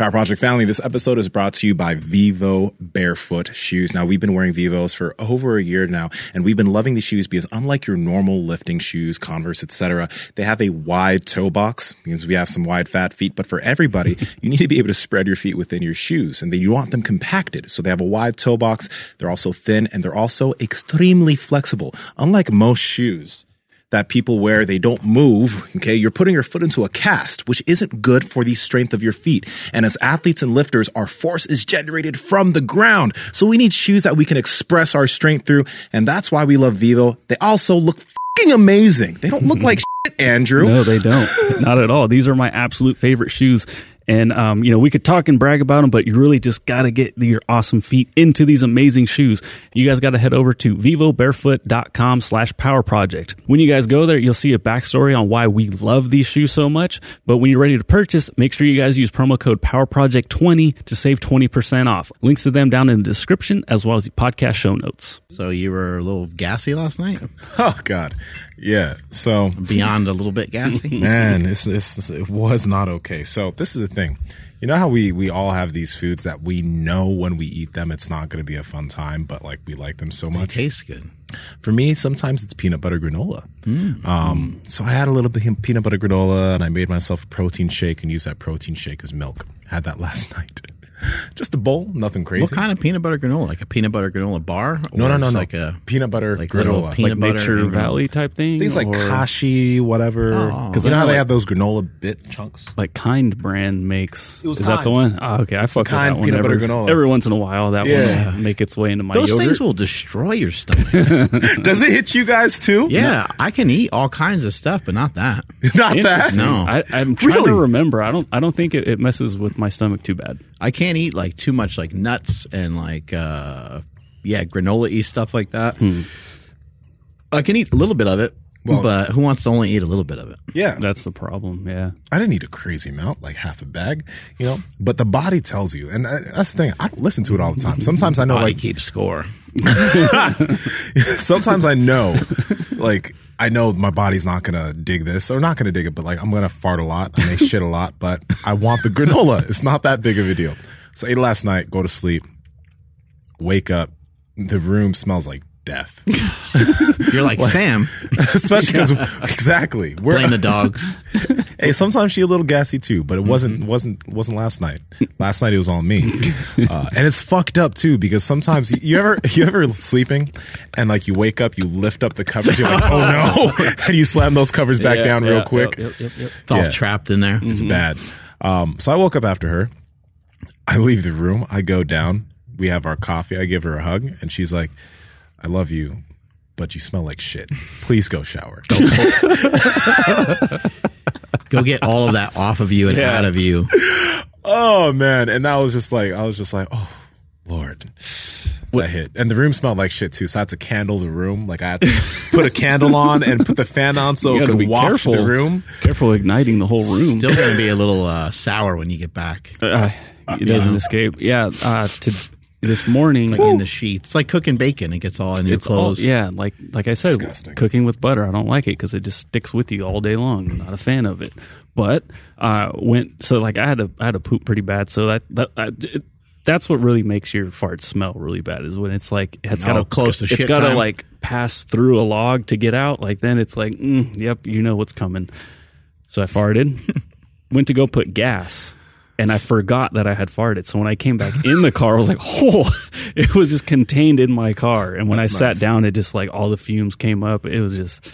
Power Project family, this episode is brought to you by Vivo Barefoot Shoes. Now, we've been wearing Vivos for over a year now, and we've been loving these shoes because unlike your normal lifting shoes, Converse, etc., they have a wide toe box because we have some wide fat feet. But for everybody, you need to be able to spread your feet within your shoes, and then you want them compacted. So they have a wide toe box. They're also thin, and they're also extremely flexible. Unlike most shoes, that people wear, they don't move. Okay. You're putting your foot into a cast, which isn't good for the strength of your feet. And as athletes and lifters, our force is generated from the ground. So we need shoes that we can express our strength through. And that's why we love Vivo. They also look fucking amazing. They don't look like shit, Andrew. No, they don't. Not at all. These are my absolute favorite shoes. And, um, you know, we could talk and brag about them, but you really just got to get your awesome feet into these amazing shoes. You guys got to head over to vivobarefoot.com slash power project. When you guys go there, you'll see a backstory on why we love these shoes so much. But when you're ready to purchase, make sure you guys use promo code power project 20 to save 20% off. Links to them down in the description as well as the podcast show notes. So you were a little gassy last night? Oh God. Yeah. So Beyond a little bit gassy? man, this, this, it was not okay. So this is the thing. You know how we, we all have these foods that we know when we eat them, it's not going to be a fun time, but like we like them so They much. taste good. For me, sometimes it's peanut butter granola. Um, so I had a little bit of peanut butter granola and I made myself a protein shake and used that protein shake as milk. Had that last night. Just a bowl, nothing crazy. What kind of peanut butter granola? Like a peanut butter granola bar? No, Or no, no, just no. Like a peanut butter like little granola. peanut like butter Nature Valley type thing. Things like or kashi, whatever. Oh. You know how they have those granola bit chunks? like Kind brand makes. It was is that the one? Oh, okay, I fuck with Kind that one. peanut butter every, granola. every once in a while, that Yeah. one will make its way into my Those yogurt. things will destroy your stomach. Does it hit you guys too? yeah, I can eat all kinds of stuff, but not that. Not that. No. I, I'm trying Really? to remember. I don't. I don't think it, it messes with my stomach too bad. I can't eat like too much like nuts and like uh yeah, granola y stuff like that. Hmm. I can eat a little bit of it, but who wants to only eat a little bit of it? Yeah. That's the problem. Yeah. I didn't eat a crazy amount, like half a bag, you know. But the body tells you, and uh, that's the thing. I don't listen to it all the time. Sometimes I know, Body like, keep score. sometimes I know, like, I know my body's not gonna dig this or not gonna dig it, but like, I'm gonna fart a lot. I may shit a lot, but I want the granola. It's not that big of a deal. So I ate it last night. Go to sleep. Wake up. The room smells like death. You're like Sam Especially because exactly we're playing the dogs. Hey, sometimes she a little gassy too, but it wasn't wasn't wasn't last night. Last night it was on me, uh, and it's fucked up too because sometimes you, you ever you ever sleeping and like you wake up, you lift up the covers, you're like, oh no, and you slam those covers back Yeah, down real yeah, quick. Yep, yep, yep. It's all Yeah. trapped in there. It's bad. Um, so I woke up after her. I leave the room. I go down. We have our coffee. I give her a hug, and she's like, "I love you." But you smell like shit. Please go shower. Go get all of that off of you and Yeah. out of you. Oh man, and that was just like I was just like, oh Lord. That hit. And the room smelled like shit too, so I had to candle the room. Like I had to put a candle on and put the fan on so You it could be waft careful. the room. Careful igniting the whole room. Still going to be a little uh, sour when you get back. Uh, it doesn't escape. Yeah. Uh, to this morning, Like in the sheets. It's like cooking bacon. It gets all in your it's all, clothes. yeah. Like like I said, disgusting. cooking with butter. I don't like it because it just sticks with you all day long. I'm not a fan of it. But uh, went so like I had to I had to poop pretty bad. So that that. I, it, that's what really makes your fart smell really bad is when it's like it's got Oh, to close to it's shit got to like pass through a log to get out. Like then it's like, mm, yep, you know what's coming. So I farted, went to go put gas, and I forgot that I had farted. So when I came back in the car, I was like, oh, it was just contained in my car. And when That's I sat nice. down, it just like all the fumes came up. It was just,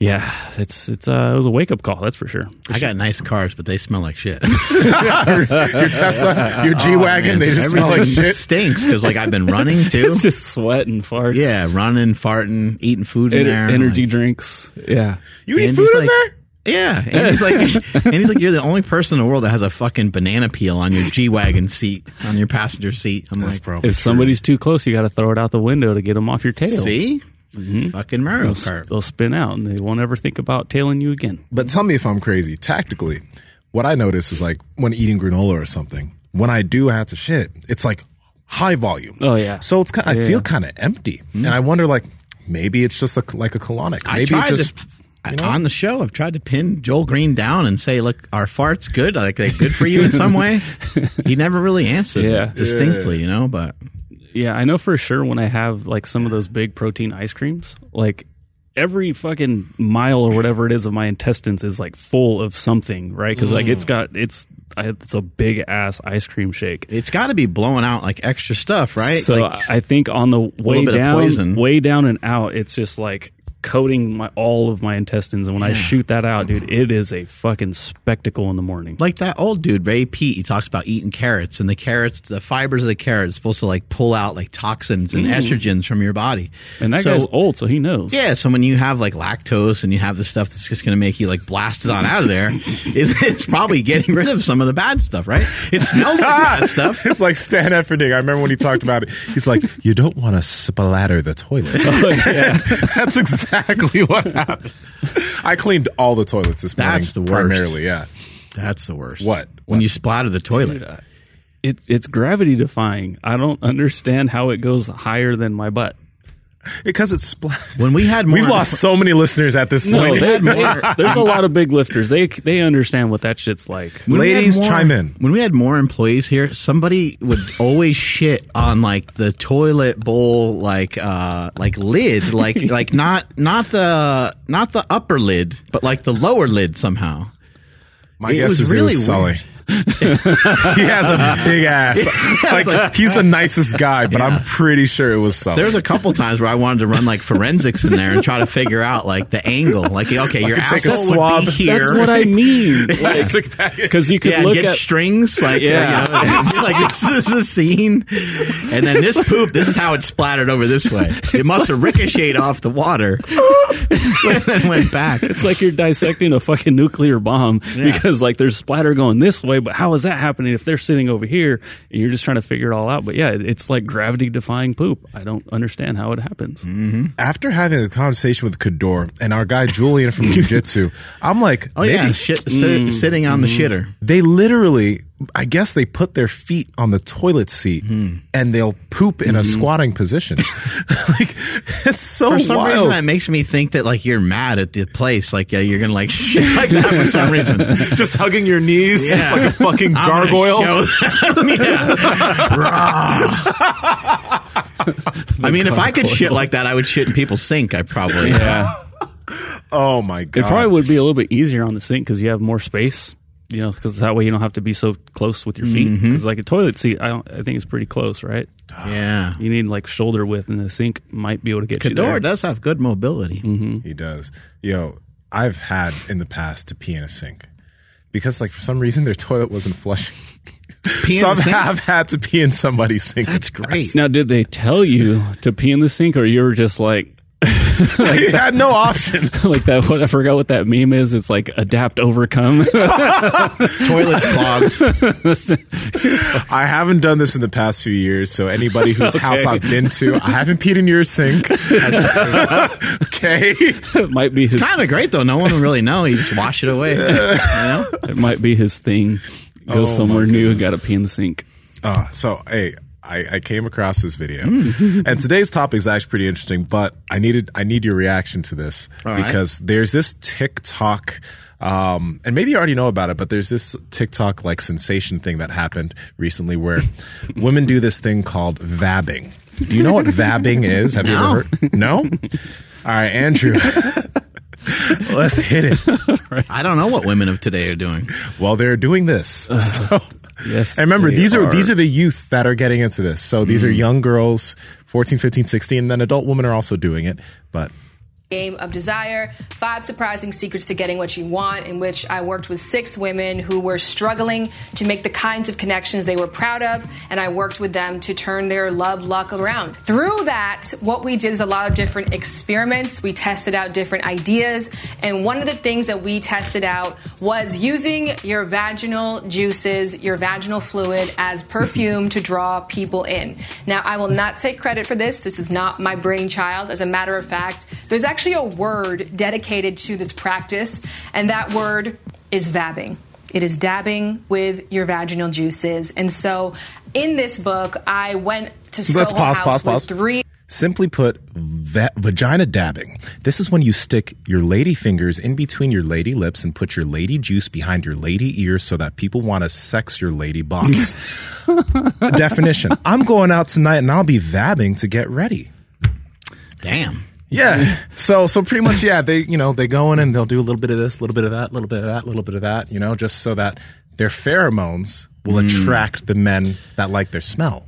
yeah, it's it's uh, it was a wake up call. That's for sure. I got nice cars, but they smell like shit. Your Tesla, your G Wagon, Man, they just smell like shit. Stinks because like I've been running too. It's just sweat and farts. yeah, running, farting, eating food in En- there. energy like- drinks. Yeah. You eat food in like- there? Yeah, and he's like, and he's like, you're the only person in the world that has a fucking banana peel on your G wagon seat, on your passenger seat. I'm That's like, probably If true. somebody's too close, you got to throw it out the window to get them off your tail. see, mm-hmm. fucking Mario They'll, Kart. they'll spin out and they won't ever think about tailing you again. But tell me if I'm crazy. Tactically, what I notice is like when eating granola or something, when I do have to shit, it's like high volume. Oh, yeah. So it's kind. I Yeah. feel kind of empty, mm-hmm. and I wonder like maybe it's just a, like a colonic. I Maybe it tried just to, You know? On the show, I've tried to pin Joel Greene down and say, "Look, are farts good? Like they good for you in some way?" he never really answered Yeah. distinctly, you know. But Yeah, I know for sure when I have like some of those big protein ice creams, like every fucking mile or whatever it is of my intestines is like full of something, right? Because like it's mm. got it's it's a big ass ice cream shake. it's got to be blowing out like extra stuff, right? So like, I think on the way down, way down and out, it's just like coating my all of my intestines. And when I shoot that out, dude, it is a fucking spectacle in the morning. like that old dude Ray Peat, he talks about eating carrots, and the carrots, the fibers of the carrots, supposed to like pull out like toxins and mm. estrogens from your body. and that So- guy's old, so he knows. Yeah, so when you have like lactose and you have the stuff that's just going to make you like blasted on out of there, is it's probably getting rid of some of the bad stuff, right? It smells like bad stuff. It's like Stan Efferding. I remember when he talked about it. He's like, "You don't want to splatter the toilet." Oh, that's exactly what happens. I cleaned all the toilets this morning. That's the worst. Primarily, yeah. That's the worst. What? When you splatter the toilet. Dude, uh, it, it's gravity defying. I don't understand how it goes higher than my butt. Because it's splashed. when we had more, We've lost so many listeners at this No, point. they, they- there's a lot of big lifters. They they understand what that shit's like. when Ladies, more- chime in. When we had more employees here, somebody would always shit on like the toilet bowl, like uh, like lid, like like not not the not the upper lid, but like the lower lid somehow. My It guess was is really it was weird. Sully. he has a big ass. like, like- he's the nicest guy, but I'm pretty sure it was Sully. There's a couple times where I wanted to run like forensics in there and try to figure out like the angle. Like, okay, your could take a asshole swab. would be here. That's what I mean. Plastic bag. Because you could yeah, look get at strings like Yeah. yeah, you know, like this, this is a scene, and then this poop. This is how it splattered over this way. It must have ricocheted off the water, and then went back. It's like you're dissecting a fucking nuclear bomb Yeah. because like there's splatter going this way, but how is that happening if they're sitting over here and you're just trying to figure it all out? But yeah, it's like gravity defying poop. I don't understand how it happens. Mm-hmm. After having a conversation with Kador and our guy Julian from Jiu Jitsu, I'm like, Oh maybe yeah, shit, sit, sitting on the mm-hmm. shitter. they literally I guess they put their feet on the toilet seat Hmm. and they'll poop in a squatting position. like it's so For some wild. reason, that makes me think that like you're mad at the place. Like yeah, you're gonna like shit like that for some reason. Just hugging your knees Yeah. like a fucking I'm gargoyle. show them. Yeah. Rah. I mean, if I could shit like that, I would shit in people's sink. I probably. Yeah. Oh my god! It probably would be a little bit easier on the sink because you have more space. You know, because that way you don't have to be so close with your feet. Mm-hmm. Because like a toilet seat, I don't. I think it's pretty close, right? Yeah. You need like shoulder width, and the sink might be able to get you Cador there. does have good mobility. Mm-hmm. He does. Yo, I've had in the past to pee in a sink because, like, for some reason their toilet wasn't flushing. Pee in so I've sink? have had to pee in somebody's sink. That's great. Now, did they tell you to pee in the sink, or you were just like, I had no option. like that? What I forgot what that meme is. It's like adapt, overcome. Toilet's clogged. I haven't done this in the past few years, so anybody whose house I've been to, I haven't peed in your sink. okay. it might be his. kind of great though. No one will really know. You just wash it away. You know? It might be his thing. Go Oh, somewhere new. Got to pee in the sink. Uh, so, hey, I, I came across this video, and today's topic is actually pretty interesting. But I needed I need your reaction to this All right. because there's this TikTok. Um, and maybe you already know about it, but there's this TikTok like sensation thing that happened recently where women do this thing called vabbing. Do you know what vabbing is? Have you No. ever heard? No? All right, Andrew. Let's hit it. I don't know what women of today are doing. Well, they're doing this. So, Yes, and remember, these are, are. these are the youth that are getting into this. So these are mm. young girls, 14, 15, 16, and then adult women are also doing it. But Game of Desire, five surprising secrets to getting what you want, in which I worked with six women who were struggling to make the kinds of connections they were proud of, and I worked with them to turn their love luck around. Through that, what we did is a lot of different experiments. We tested out different ideas, and one of the things that we tested out was using your vaginal juices, your vaginal fluid, as perfume to draw people in. Now, I will not take credit for this. This is not my brainchild. As a matter of fact, there's actually a word dedicated to this practice, and that word is vabbing. It is dabbing with your vaginal juices. And so in this book, I went to Let's pause, House pause, with pause. three Simply put, va- vagina dabbing. This is when you stick your lady fingers in between your lady lips and put your lady juice behind your lady ears so that people want to sex your lady box. Definition I'm going out tonight and I'll be vabbing to get ready. Damn. Yeah. So so pretty much yeah, they you know, they go in and they'll do a little bit of this, a little bit of that, a little bit of that, a little bit of that, you know, just so that their pheromones will attract the men that like their smell.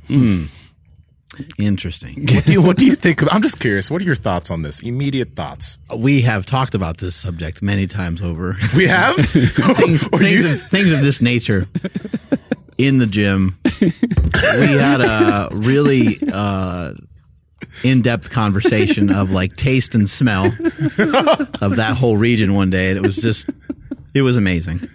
Interesting. What do you what do you think? Of, I'm just curious. What are your thoughts on this? Immediate thoughts. we have talked about this subject many times over. We have things, things, of, things of this nature in the gym. We had a really uh, in-depth conversation of like taste and smell of that whole region one day, and it was just it was amazing.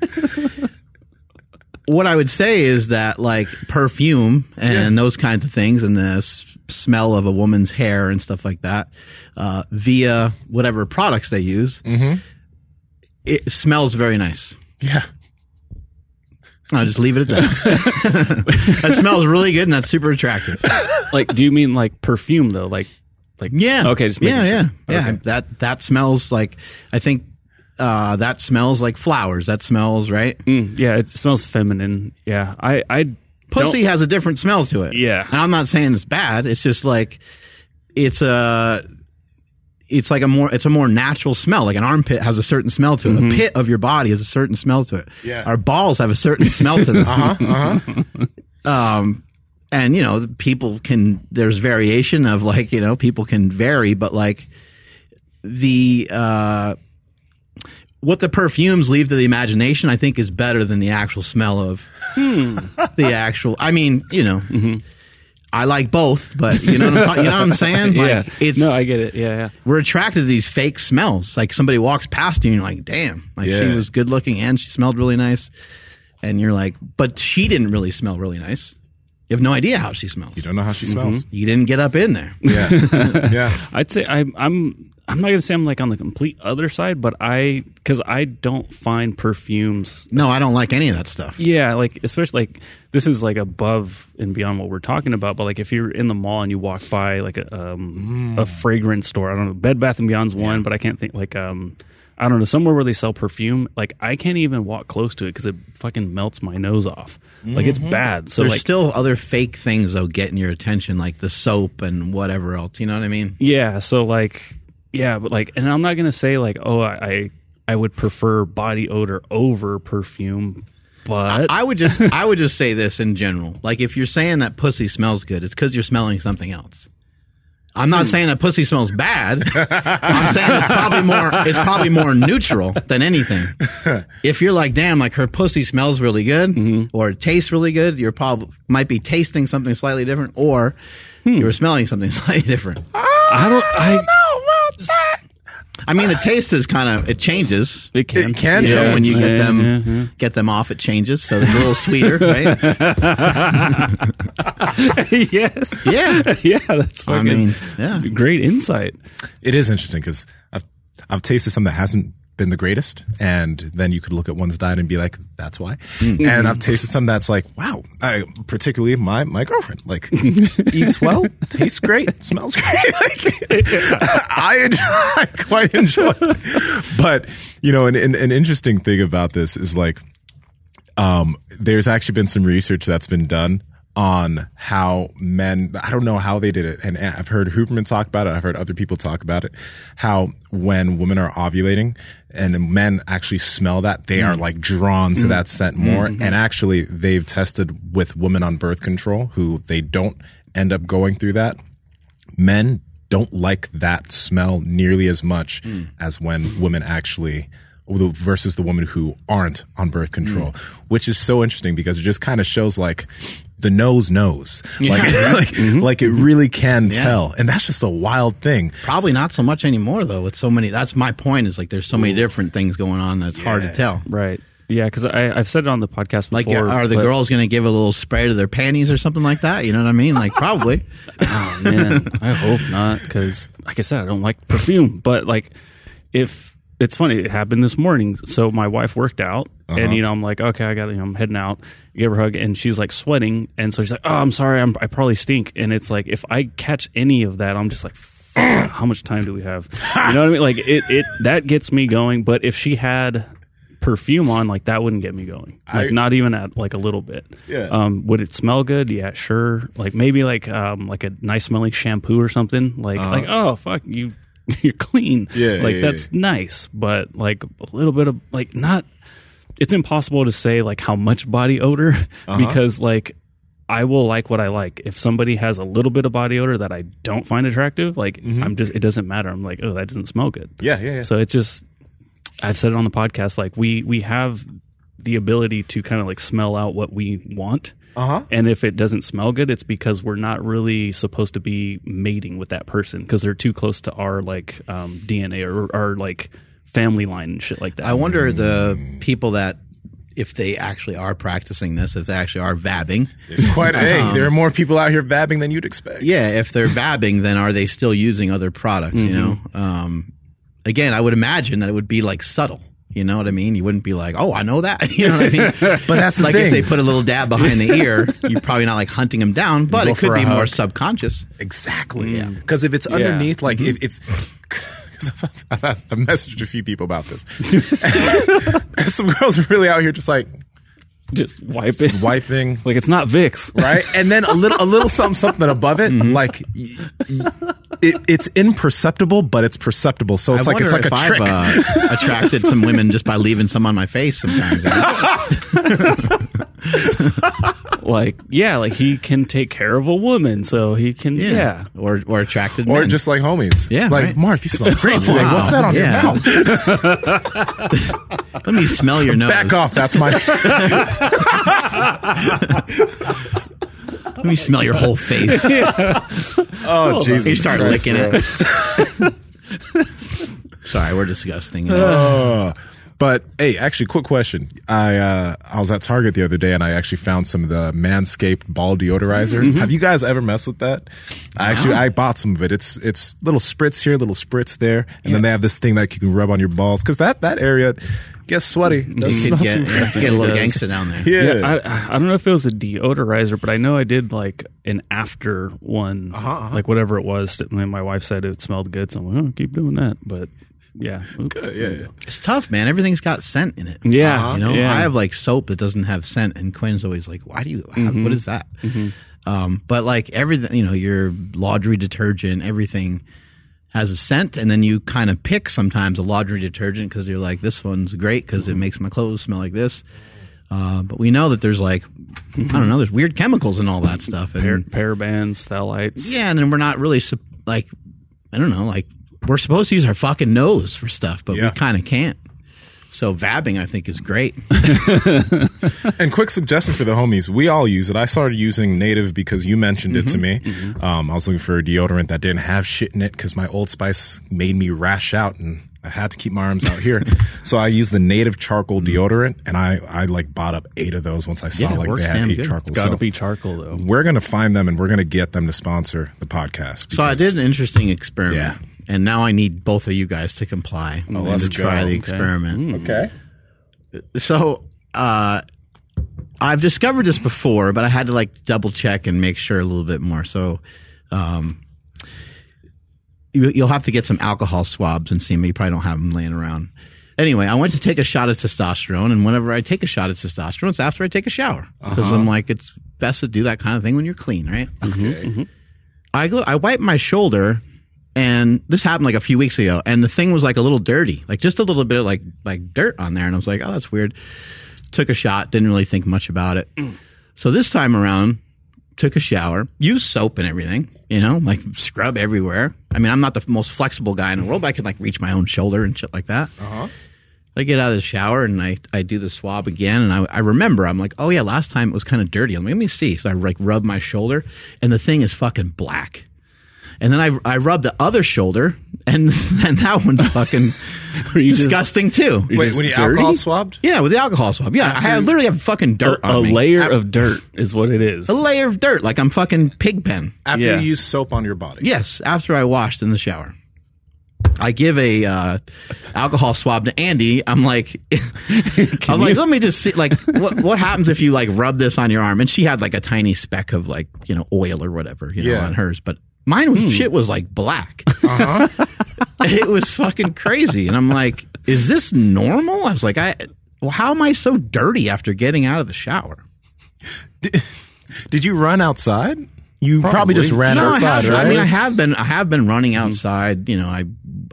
What I would say is that like perfume and those kinds of things, and the s- smell of a woman's hair and stuff like that, uh, via whatever products they use, it smells very nice. yeah. I'll just leave it at that. that smells really good and that's super attractive. like, do you mean like perfume though? Like, like Yeah. Okay, just yeah, yeah, sure. yeah. Okay. That that smells like I think uh, that smells like flowers. That smells right. Mm, yeah, it smells feminine. Yeah, I I Pussy has a different smell to it. Yeah. and I'm not saying it's bad. It's just like it's a. It's like a more it's a more natural smell. Like an armpit has a certain smell to it. Mm-hmm. The pit of your body has a certain smell to it. Yeah. Our balls have a certain smell to them. Uh-huh. Uh-huh. um and you know people can there's variation of like you know people can vary but like the uh what the perfumes leave to the imagination i think is better than the actual smell of the actual i mean you know i like both but you know what I'm, ta- you know what I'm saying like yeah, it's no, I get it. Yeah, yeah. we're attracted to these fake smells. Like somebody walks past you and you're like, damn, like Yeah. she was good looking and she smelled really nice. And you're like, but she didn't really smell really nice. You have no idea how she smells. You don't know how she mm-hmm. smells. You didn't get up in there. Yeah. yeah. I'd say I, I'm. I'm not gonna say I'm like on the complete other side, but I because I don't find perfumes. No, I don't like any of that stuff. Yeah, like especially like this is like above and beyond what we're talking about. But like if you're in the mall and you walk by like a um, a fragrance store, I don't know, Bed Bath and Beyond's one, but I can't think like um I don't know somewhere where they sell perfume. Like I can't even walk close to it because it fucking melts my nose off. Like it's bad. So There's like still other fake things though getting your attention, like the soap and whatever else. You know what I mean? Yeah, so like yeah, but like and I'm not gonna say like, oh I I, I would prefer body odor over perfume, but I would just I would just say this in general. Like if you're saying that pussy smells good, it's because you're smelling something else. I'm not hmm. saying that pussy smells bad. I'm saying it's probably more it's probably more neutral than anything. If you're like, damn, like her pussy smells really good mm-hmm. or it tastes really good, you're probably might be tasting something slightly different or hmm. you're smelling something slightly different. I don't I oh, I mean, the taste is kind of it changes. it can It can You know, change. when you get them yeah, yeah. get them off, it changes, so it's a little sweeter, right? yes. Yeah. Yeah, that's I mean, yeah. great insight. It is interesting because I've I've tasted some that hasn't been the greatest, and then you could look at one's diet and be like, "That's why." And I've tasted some that's like, "Wow!" I, particularly my my girlfriend like eats well, tastes great, smells great. Like, I, enjoy, I quite enjoy. it. But you know, an, an an interesting thing about this is like um, there's actually been some research that's been done on how men i don't know how they did it. And i've heard huberman talk about it. I've heard other people talk about it. How when women are ovulating and men actually smell that they are mm-hmm. like drawn to that mm-hmm. scent more. Mm-hmm. And actually they've tested with women on birth control who they don't end up going through that. Men don't like that smell nearly as much mm. as when women actually versus the women who aren't on birth control mm. which is so interesting because it just kind of shows like the nose knows like like, mm-hmm. Mm-hmm. like it really can tell and that's just a wild thing Probably not so much anymore though. With so many, that's my point. Is like there's so many different things going on that's hard to tell. Right. Yeah, because I've said it on the podcast Like, are the but- girls going to give a little spray to their panties or something like that? You know what I mean? Like, probably. Oh man, I hope not. Because, like I said, I don't like perfume. But like, if it's funny. It happened this morning. So my wife worked out, Uh-huh. and you know, I'm like, okay, I got, you know, I'm heading out. Give her a hug, and she's like sweating, and so she's like, oh, I'm sorry, I'm, I probably stink. And it's like, if I catch any of that, I'm just like, how much time do we have? You know what I mean? Like it, it that gets me going. But if she had perfume on, like that wouldn't get me going. Like I- not even at like a little bit. Yeah. Um, would it smell good? Yeah, sure. Like maybe like um like a nice smelling shampoo or something. Like like oh fuck you. You're clean. Yeah, like yeah, that's nice, but like a little bit of like not. It's impossible to say like how much body odor Uh-huh. because like I will like what I like. If somebody has a little bit of body odor that I don't find attractive, like I'm just it doesn't matter. I'm like oh that doesn't smell good. Mm-hmm. Yeah, yeah, yeah. So it's just I've said it on the podcast. Like we we have the ability to kind of like smell out what we want. Uh-huh. And if it doesn't smell good, it's because we're not really supposed to be mating with that person because they're too close to our like um, DNA or our like family line and shit like that. I wonder the people that if they actually are practicing this, if they actually are vabbing. It's quite. a hey, there are more people out here vabbing than you'd expect. Yeah, if they're vabbing, then are they still using other products? You know, um, again, I would imagine that it would be like subtle. You know what I mean? You wouldn't be like, "Oh, I know that." You know what I mean? But that's the like thing. if they put a little dab behind the ear, you're probably not like hunting them down, but it could for a be more subconscious. Exactly. Because if it's underneath, like if, if 'cause I've, I've I've messaged a few people about this. Some girls are really out here just like just wipe it. wiping, Like it's not Vicks. right? And then a little, a little something, something above it, Mm-hmm. like y- y- it, it's imperceptible, but it's perceptible. So it's I like it's wonder like a if trick. I've uh, attracted some women just by leaving some on my face sometimes. Like yeah, like he can take care of a woman, so he can yeah. Or or attracted or men. just like homies. Yeah, Like, right. Mark, you smell great today. Wow. What's that on Yeah. your mouth? let me smell your nose. Back off. That's my. Let me smell your whole face. Oh, Jesus. You start Christ, licking it. Sorry, we're disgusting. Oh. But hey, actually, quick question. I uh, I was at Target the other day and I actually found some of the Manscaped ball deodorizer. Mm-hmm. Have you guys ever messed with that? I actually I bought some of it. It's it's little spritz here, little spritz there, and then they have this thing that you can rub on your balls because that that area gets sweaty. Doesn't You could get, get a little does. gangsta down there. Yeah. Yeah, I, I don't know if it was a deodorizer, but I know I did like an after one, Uh-huh, like whatever it was. And then my wife said it smelled good, so I'm like, oh, keep doing that. But yeah, yeah, yeah. It's tough, man. Everything's got scent in it. Yeah, You know, yeah. I have like soap that doesn't have scent, and Quinn's always like, "Why do you? How, Mm-hmm. what is that?" Um, but like everything, you know, your laundry detergent, everything has a scent, and then you kind of pick sometimes a laundry detergent because you're like, "This one's great because Mm-hmm. it makes my clothes smell like this." Uh, but we know that there's like, I don't know, there's weird chemicals and all that stuff, and Par- parabens, phthalates. yeah, and then we're not really like, I don't know, like we're supposed to use our fucking nose for stuff, but Yeah. we kind of can't. So vabbing, I think, is great. And quick suggestion for the homies: we all use it. I started using Native because you mentioned it to mm-hmm. me. Mm-hmm. Um, I was looking for a deodorant that didn't have shit in it because my Old Spice made me rash out, and I had to keep my arms out here. so I used the Native charcoal mm-hmm. deodorant, and I I like bought up eight of those once I saw Yeah, like works they had eight good. charcoal. Got to So be charcoal though. we're gonna find them, and we're gonna get them to sponsor the podcast. So I did an interesting experiment, Yeah. And now I need both of you guys to comply and let's to try go. the Okay. experiment. Okay. So uh, I've discovered this before, but I had to like double check and make sure a little bit more. So um, you, you'll have to get some alcohol swabs and see them. You probably don't have them laying around. Anyway, I went to take a shot of testosterone, and whenever I take a shot of testosterone, it's after I take a shower because I'm like, it's best to do that kind of thing when you're clean, right? Okay. I go, I wipe my shoulder, and this happened like a few weeks ago, and the thing was like a little dirty, like just a little bit of like like dirt on there, and I was like, oh, that's weird. Took a shot, didn't really think much about it. So this time around, took a shower, used soap and everything, you know, like scrub everywhere. I mean, I'm not the most flexible guy in the world, but I could like reach my own shoulder and shit like that. Uh-huh. I get out of the shower and I, I do the swab again and I, I remember I'm like, oh yeah, last time it was kind of dirty. I'm like, let me see. So I like rub my shoulder and the thing is fucking black. And then I, I rub the other shoulder and and that one's fucking Were you just- disgusting too. You're Wait, just when you dirty? alcohol swabbed? Yeah, with the alcohol swab. Yeah, I have, literally have fucking dirt a on me. layer of dirt is what it is. a layer of dirt, like I'm fucking pig pen. After Yeah. you use soap on your body. Yes, after I washed in the shower. I give a uh, alcohol swab to Andy. I'm like, I'm like, let me just see, like, what what happens if you like rub this on your arm? And she had like a tiny speck of like you know oil or whatever, you know, Yeah. on hers, but mine was hmm. shit was like black. Uh-huh. it was fucking crazy, and I'm like, is this normal? I was like, I, well, how am I so dirty after getting out of the shower? Did you run outside? You probably, just ran No, outside, have, right? I mean, I have been, I have been running hmm. outside. You know, I,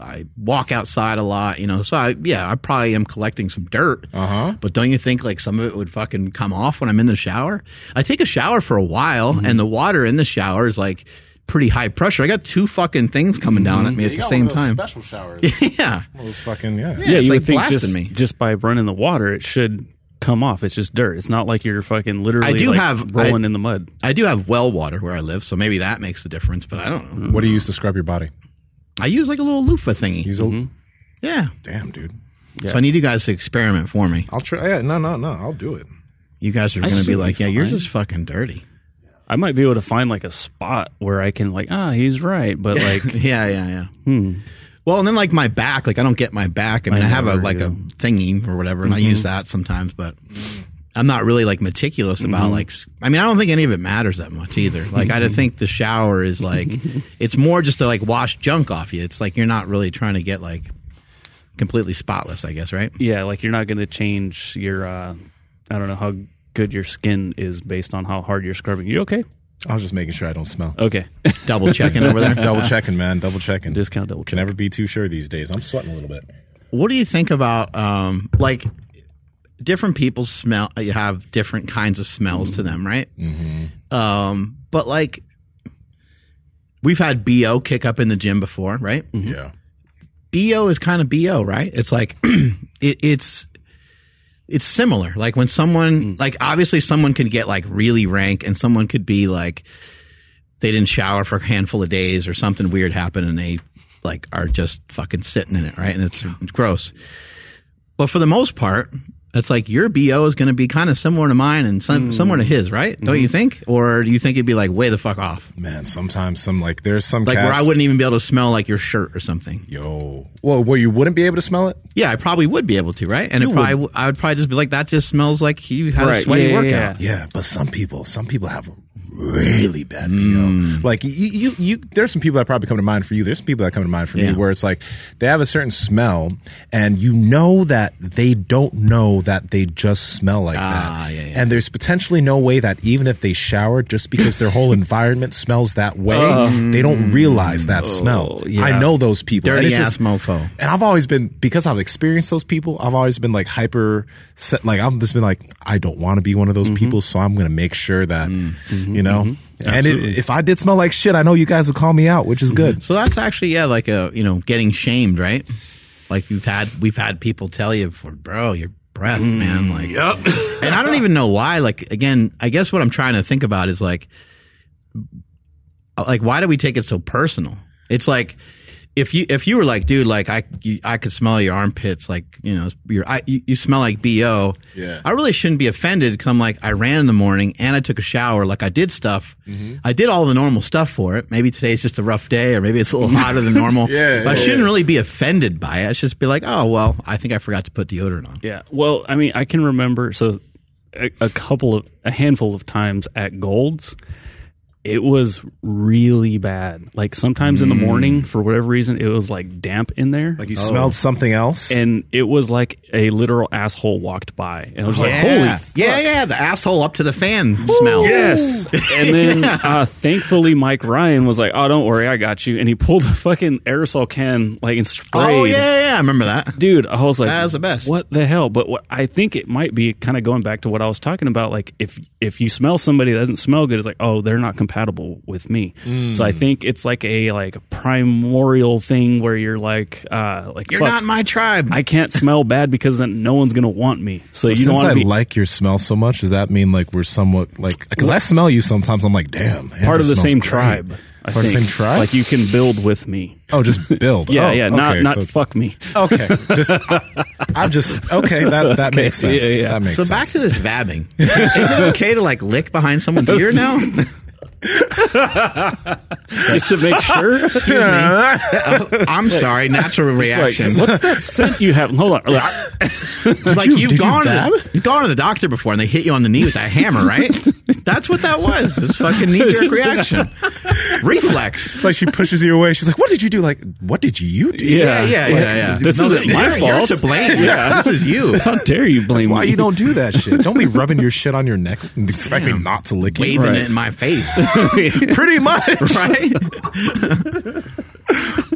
I walk outside a lot. You know, so I, yeah, I probably am collecting some dirt. Uh huh. But don't you think like some of it would fucking come off when I'm in the shower? I take a shower for a while, hmm. and the water in the shower is like pretty high pressure. I got two fucking things coming down at me at the same time. Special showers. yeah. Well, those fucking yeah. Yeah, it's you like would think blasting just me. just by running the water, it should come off. It's just dirt. It's not like you're fucking literally I do like, have- rolling I- in the mud. I do have well water where I live, so maybe that makes the difference. But I don't know. What do you use to scrub your body? I use like a little loofah thingy. Use a mm-hmm. Yeah. damn dude. So I need you guys to experiment for me. I'll try. Yeah, no, no, no. I'll do it. You guys are I going to be should like, be yeah, you're fine. just fucking dirty. I might be able to find like a spot where I can like, ah, he's right, but like, Yeah, yeah, yeah. Well, and then like my back, like I don't get my back. I mean, I, I have a like a thingy or whatever, and I use that sometimes, but I'm not really like meticulous about like. I mean, I don't think any of it matters that much either. Like, I think the shower is like, it's more just to like wash junk off you. It's like you're not really trying to get like completely spotless, I guess, right? yeah, like you're not going to change your. uh I don't know how good your skin is based on how hard you're scrubbing. You okay? I was just making sure I don't smell. Okay. Double checking over there. Double checking, man. Double checking. Discount double Can check. never be too sure these days. I'm sweating a little bit. what do you think about um like different people smell you have different kinds of smells to them right mm-hmm. um but like we've had bo kick up in the gym before right Yeah. bo is kind of bo right it's like it, it's it's similar like when someone mm. like obviously someone could get like really rank and someone could be like they didn't shower for a handful of days or something weird happened and they like are just fucking sitting in it, right? And it's gross. But for the most part, it's like your BO is going to be kind of similar to mine and some, mm. similar to his, right? Don't you mm-hmm. think? Or do you think it'd be like way the fuck off? Man, sometimes some like there's some Like cats, where I wouldn't even be able to smell like your shirt or something. Yo, well, where you wouldn't be able to smell it? Yeah, I probably would be able to, right? And it probably, w- I would probably just be like, that just smells like you had a Right, sweaty yeah, yeah, workout. yeah. Yeah, but some people, some people have really bad BO. Mm. Like you, you, you. There's some people that probably come to mind for you. There's some people that come to mind for Yeah. me where it's like they have a certain smell, and you know that they don't know that they just smell like Ah, that. yeah, yeah. And there's potentially no way that even if they showered, just because their whole environment smells that way, they don't realize that smell. yeah. I know those people. And Dirty it's ass mofo. and I've always been because I've experienced those people. I've always been like hyper, set, like I've just been like I don't want to be one of those people, so I'm gonna make sure that you know. Mm-hmm. And it, if I did smell like shit, I know you guys would call me out, which is mm-hmm. good. So that's actually yeah, like a you know getting shamed, right? Like we've had we've had people tell you for bro your breath, mm, man. Like, yep. and I don't even know why. Like again, I guess what I'm trying to think about is like, like why do we take it so personal? It's like if you if you were like, dude, like I you, I could smell your armpits, like you know, your I, you, you smell like bo. Yeah. I really shouldn't be offended because I'm like I ran in the morning and I took a shower, like I did stuff. Mm-hmm. I did all the normal stuff for it. Maybe today's just a rough day, or maybe it's a little hotter than normal. Yeah, but I shouldn't yeah. really be offended by it. I should just be like, oh well, I think I forgot to put deodorant on. Yeah. Well, I mean, I can remember so a, a couple of a handful of times at Gold's, it was really bad. Like sometimes in the morning, for whatever reason, it was like damp in there. Like you smelled something else. and it was like a literal asshole walked by, and I was like, yeah. "Holy, fuck. yeah, yeah, the asshole up to the fan smell. Yes. And then uh, thankfully Mike Ryan was like, "Oh, don't worry, I got you." And he pulled a fucking aerosol can like and sprayed. Oh yeah, yeah, yeah, I remember that. Dude, I was like, That was the best. What the hell? But what I think it might be kind of going back to what I was talking about. Like if if you smell somebody that doesn't smell good, it's like, oh, they're not compatible with me. Mm. So I think it's like a like primordial thing where you're like, uh, like You're fuck, not my tribe. I can't smell bad because then no one's gonna want me. So, So you don't want I to be like your smell so much, does that mean like we're somewhat like because I smell you sometimes? I'm like, damn, part of the same great. tribe. I Part of the think. same tribe. Like you can build with me. oh, just build. Yeah, Oh, yeah. Not okay, not so- fuck me. okay. Just I'm just okay. That that makes sense. Yeah, yeah. That makes so sense. back to this vabbing. Is it okay to like lick behind someone's ear now? Just to make sure. Excuse me. Oh, I'm sorry, natural Like, reaction. what's that scent you have? Hold on. like you- you've did you gone to the, you've gone to the doctor before and they hit you on the knee with that hammer, right? That's what that was. It's fucking knee jerk reaction, reflex. It's like she pushes you away. She's like, "What did you do? Like, what did you do?" Yeah, yeah, Like, yeah, yeah. This No, isn't you're- my you're to blame. Yeah, this is you. How dare you blame That's why me? you don't do that shit. Don't be rubbing your shit on your neck and expect me not to lick you. Waving Right. it in my face, Pretty much. right?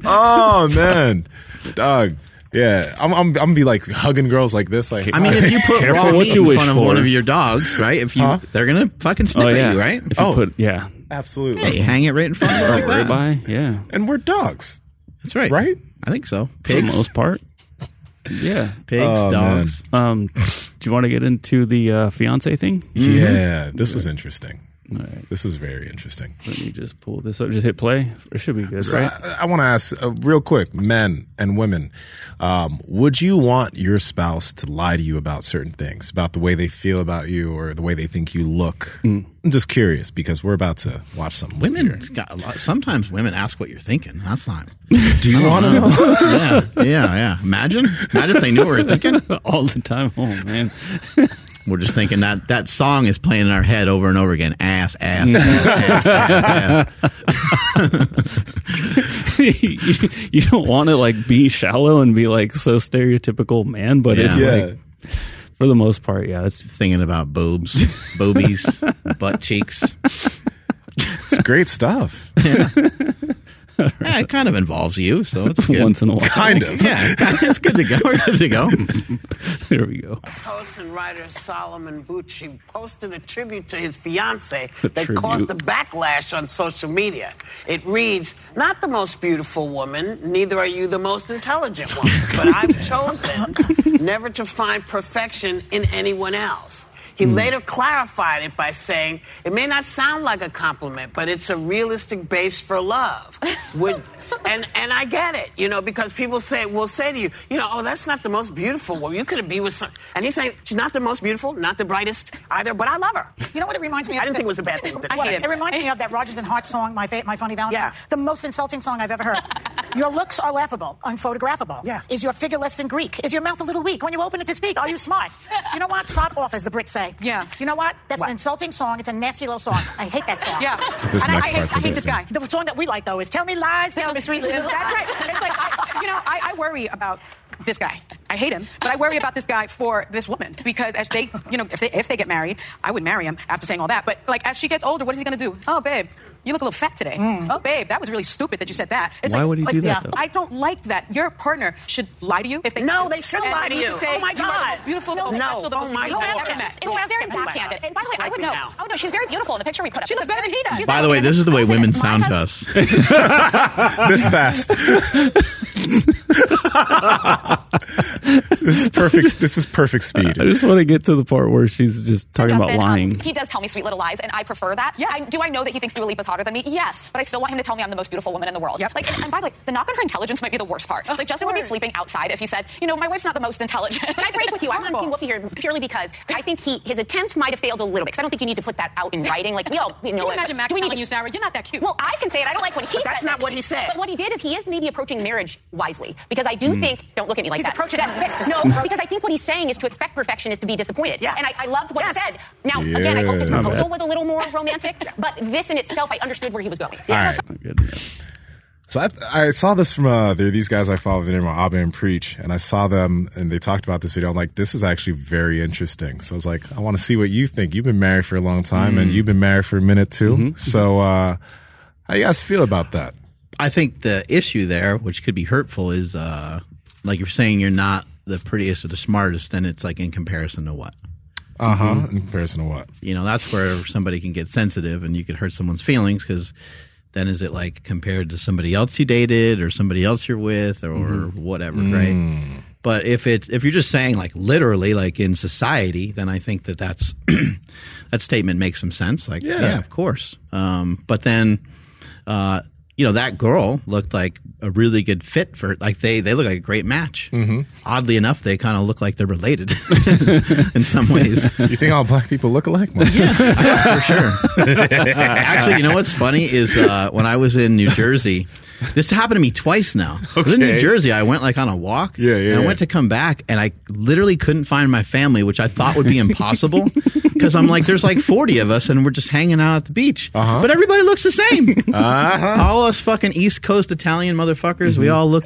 Oh man, dog. Yeah, I'm, I'm, I'm gonna be like hugging girls like this. Like, I mean, if you put raw what meat you in wish front of for. one of your dogs, right? If you, Huh? they're gonna fucking snip Oh at you, right? If you Oh. put yeah, absolutely. Hey, hang it right in front of her like that. ribeye, yeah, And we're dogs. That's right, Right? I think so. for the most part. Yeah. pigs, Oh, dogs. Um, do you want to get into the uh, fiance thing? Yeah, this was interesting. All right. This is very interesting. Let me just pull this up. Just hit play. It should be good, So right? I, I want to ask uh, real quick, men and women, um, would you want your spouse to lie to you about certain things, about the way they feel about you or the way they think you look? Mm. I'm just curious because we're about to watch something. Women got a lot. Sometimes women ask what you're thinking. That's not. do you want to know? yeah, yeah, yeah. Imagine, imagine if they knew what we we're thinking. All the time. Oh man. We're just thinking that that song is playing in our head over and over again. Ass, ass, ass, ass, ass. you, you don't want to like be shallow and be like so stereotypical man, but it's Yeah. like for the most part, yeah, it's Thinking about boobs, boobies, butt cheeks. It's great stuff. Yeah, it kind of involves you, so it's good. once in a while. Kind of. yeah, it's good to go. We're good to go. There we go. Host and writer Solomon Buchi posted a tribute to his fiance that tribute. caused a backlash on social media. It reads, Not the most beautiful woman, neither are you the most intelligent woman, but I've chosen never to find perfection in anyone else. He hmm. later clarified it by saying, It may not sound like a compliment, but it's a realistic base for love. Would, and, and I get it, you know, because people say, will say to you, you know, oh, that's not the most beautiful woman. You could be with some. And he's saying, she's not the most beautiful, not the brightest either, but I love her. You know what it reminds me of? I didn't think it was a bad thing. I hate it. It reminds me of that Rodgers and Hart song, My Fa- My Funny Valentine. Yeah. The most insulting song I've ever heard. your looks are laughable, unphotographable. Yeah. Is your figure less than Greek? Is your mouth a little weak? When you open it to speak, are you smart? You know what? Sod off, as the Brits say. Yeah. You know what? That's What? an insulting song. It's a nasty little song. I hate that song. Yeah. This and next I, I, hate, I hate this guy. The song that we like, though, is Tell Me Lies, Tell Me Sweet Little That's right. It's like, I, you know, I, I worry about this guy. I hate him, but I worry about this guy for this woman because as they, you know, if they, if they get married, I would marry him after saying all that. But like as she gets older, what is he going to do? Oh, babe. You look a little fat today. Oh, babe, that was really stupid that you said that. It's Why like, would he like, do that, yeah, though? I don't like that. Your partner should lie to you if they No, they shouldn't lie to you. say, Oh, my "You are the God. beautiful, No, no. special, Oh, my God. It's It's It's very backhanded. And by the way, I would know. Oh no, she's very beautiful in the picture we put up. She looks better than he does. By the way, this is the way women sound to us. this fast. this is perfect. This is perfect speed. I just want to get to the part where she's just talking about Justin, um, lying. he does tell me sweet little lies, and I prefer that. Yes. I, do I know that he thinks Dua Lipa's hotter than me? Yes. But I still want him to tell me I'm the most beautiful woman in the world. Yep. Like, and, and by the way, the knock on her intelligence might be the worst part. like, Justin would be sleeping outside if he said, you know, my wife's not the most intelligent. But I break with you. I'm on Team Wolfie here purely because I think he his attempt might have failed a little bit. Because I don't think you need to put that out in writing. Like, we all you know. Can you imagine but Max do we need telling to- you, Sarah, you're not that cute. Well, I can say it. I don't like when he But that's not that. what he said. But what he did is he is maybe approaching marriage wisely. Because I do hmm. think, don't look at me like He's that. approaching it with fist. No, because I think what he's saying is to expect perfection is to be disappointed. Yeah. And I, I loved what Yes. he said. Now, again, I hope his proposal was a little more romantic, but this in itself, I understood where he was going. All right. Good. So I, I saw this from uh, there are these guys I follow. Their name are Abba and Preach, and I saw them and they talked about this video. I'm like, this is actually very interesting. So I was like, I want to see what you think. You've been married for a long time, and you've been married for a minute too. So uh, how you guys feel about that? I think the issue there, which could be hurtful, is uh, like you're saying you're not the prettiest or the smartest, then it's like in comparison to what? Uh huh. In comparison to what? You know, that's where somebody can get sensitive and you could hurt someone's feelings because then is it like compared to somebody else you dated or somebody else you're with or whatever, right? But if it's if you're just saying like literally like in society, then I think that that's that statement makes some sense. Like, Yeah. yeah, of course. Um, but then uh, you know, that girl looked like a really good fit for like they they look like a great match. Mm-hmm. Oddly enough, they kind of look like they're related in some ways. You think all black people look alike? Mark? for sure. Actually, you know what's funny is uh, when I was in New Jersey. This happened to me twice now. Was in New Jersey. I went like on a walk. Yeah, yeah, And I yeah. went to come back, and I literally couldn't find my family, which I thought would be impossible because I'm like, there's like 40 of us, and we're just hanging out at the beach. Uh-huh. But everybody looks the same. All us fucking East Coast Italian motherfuckers. Mm-hmm. We all look.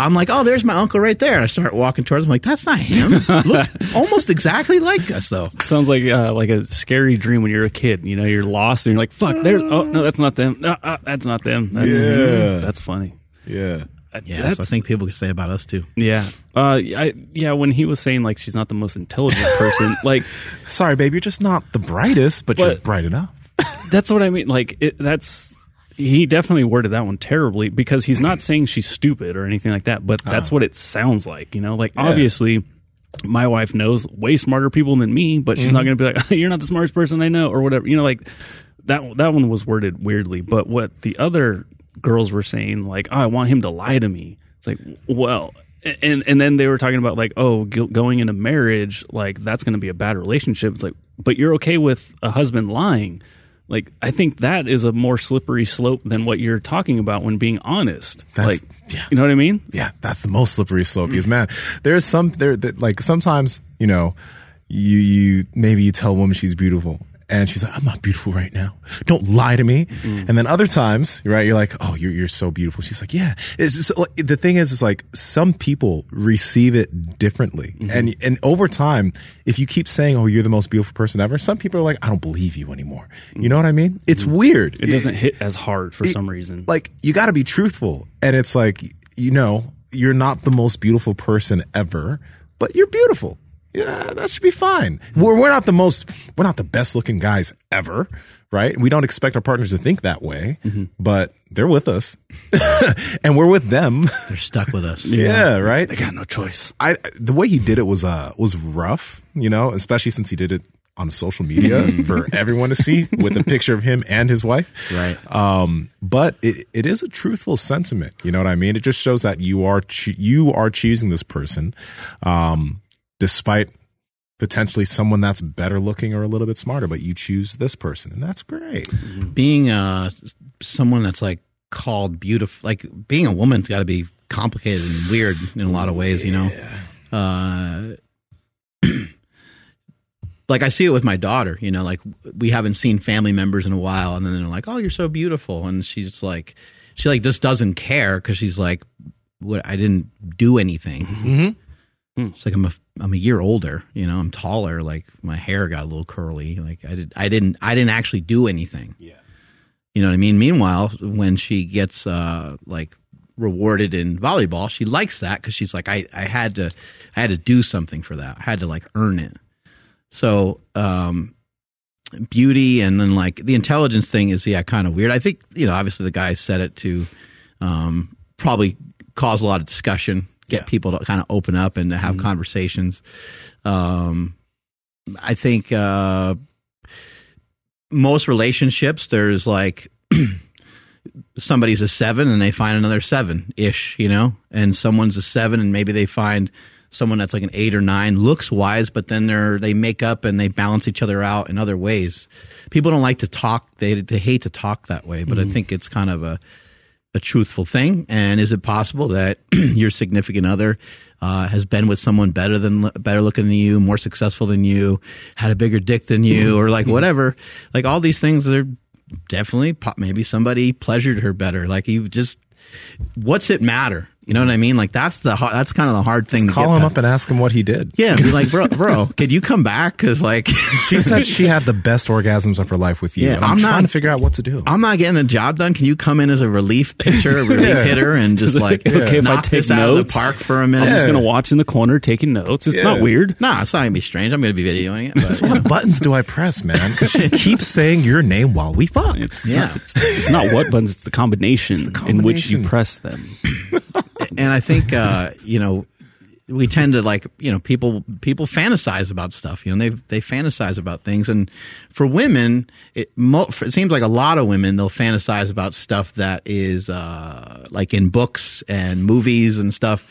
I'm like, oh, there's my uncle right there. And I start walking towards him. like, that's not him. Looks almost exactly like us, though. Sounds like uh, like a scary dream when you're a kid. You know, you're lost and you're like, "Fuck!" There's oh no, that's not them. No, uh, that's not them. That's Yeah. that's funny. Yeah. Yeah, so I think people could say about us too. Yeah, uh, I, yeah. When he was saying like she's not the most intelligent person, like Sorry, babe, you're just not the brightest, but, you're bright enough. that's what I mean. Like it, that's he definitely worded that one terribly because he's not saying she's stupid or anything like that, but that's uh-huh. what it sounds like. You know, like obviously. My wife knows way smarter people than me, but she's not mm-hmm. going to be like, "You're not the smartest person I know," or whatever. You know, like that. That one was worded weirdly. But what the other girls were saying, like, "Oh, I want him to lie to me." It's like, well, and and then they were talking about like, oh, go- going into marriage, like that's going to be a bad relationship. It's like, but you're okay with a husband lying. Like, I think that is a more slippery slope than what you're talking about when being honest. That's- like, yeah. you know what I mean? yeah, that's the most slippery slope. Because mm. man, there's some there that like sometimes you know you you maybe you tell a woman she's beautiful. And she's like, I'm not beautiful right now. Don't lie to me. Mm. And then other times, right, you're like, oh, you're, you're so beautiful. She's like, yeah. It's just, like, the thing is, is like some people receive it differently. Mm-hmm. And, and over time, if you keep saying, oh, you're the most beautiful person ever, some people are like, I don't believe you anymore. You know what I mean? It's mm-hmm. weird. It doesn't hit as hard for some reason. like you got to be truthful and it's like you know you're not the most beautiful person ever but you're beautiful yeah that should be fine we're, we're not the most we're not the best looking guys ever right we don't expect our partners to think that way but they're with us and we're with them They're stuck with us. yeah, right they got no choice. I the way he did it was uh was rough, you know, especially since he did it on social media for everyone to see with a picture of him and his wife. Right. Um, but it, it is a truthful sentiment. You know what I mean? It just shows that you are choo- you are choosing this person, um, despite potentially someone that's better looking or a little bit smarter, but you choose this person, and that's great. Being uh, someone that's like called beautiful, like being a woman's got to be complicated and weird in a lot of ways, you know. Uh, like I see it with my daughter, you know, like we haven't seen family members in a while, and then they're like, "Oh, you're so beautiful," and she's like, she like just doesn't care because she's like, "What? I didn't do anything." Mm-hmm. It's like I'm a I'm a year older, you know. I'm taller. Like my hair got a little curly. Like I did I didn't I didn't actually do anything. Yeah, you know what I mean. Meanwhile, when she gets uh like rewarded in volleyball, she likes that because she's like I I had to I had to do something for that. I had to like earn it. So um beauty and then like the intelligence thing is yeah kind of weird. I think you know obviously the guy said it to um probably cause a lot of discussion, get people to kind of open up and to have conversations. Um I think uh most relationships there's like somebody's a seven and they find another seven ish, you know, and someone's a seven and maybe they find someone that's like an eight or nine looks wise, but then they're they make up and they balance each other out in other ways. People don't like to talk; they they hate to talk that way, but I think it's kind of a a truthful thing. And is it possible that your significant other uh, has been with someone better than better looking than you, more successful than you, had a bigger dick than you, or like whatever? Like all these things are definitely maybe somebody pleasured her better. Like you just, what's it matter? You know what I mean? Like that's the har- that's kind of the hard thing. to Call get him past. up and ask him what he did. Yeah, be like, bro, bro, could you come back? Because like, She said she had the best orgasms of her life with you. Yeah, and I'm, I'm trying not- to figure out what to do. I'm not getting the job done. Can you come in as a relief pitcher, a relief Yeah. hitter, and just like Okay, if I knock take this out of the park for a minute? I'm just gonna watch in the corner taking notes. It's not weird. No, it's not gonna be strange. I'm gonna be videoing it. But, what buttons do I press, man? Because she keeps saying your name while we fuck. It's Yeah. not, it's, it's not what buttons. It's the combination, in which you press them. And I think uh, you know we tend to like you know people people fantasize about stuff. You know they they fantasize about things, and for women, it mo- it seems like a lot of women they'll fantasize about stuff that is uh, like in books and movies and stuff.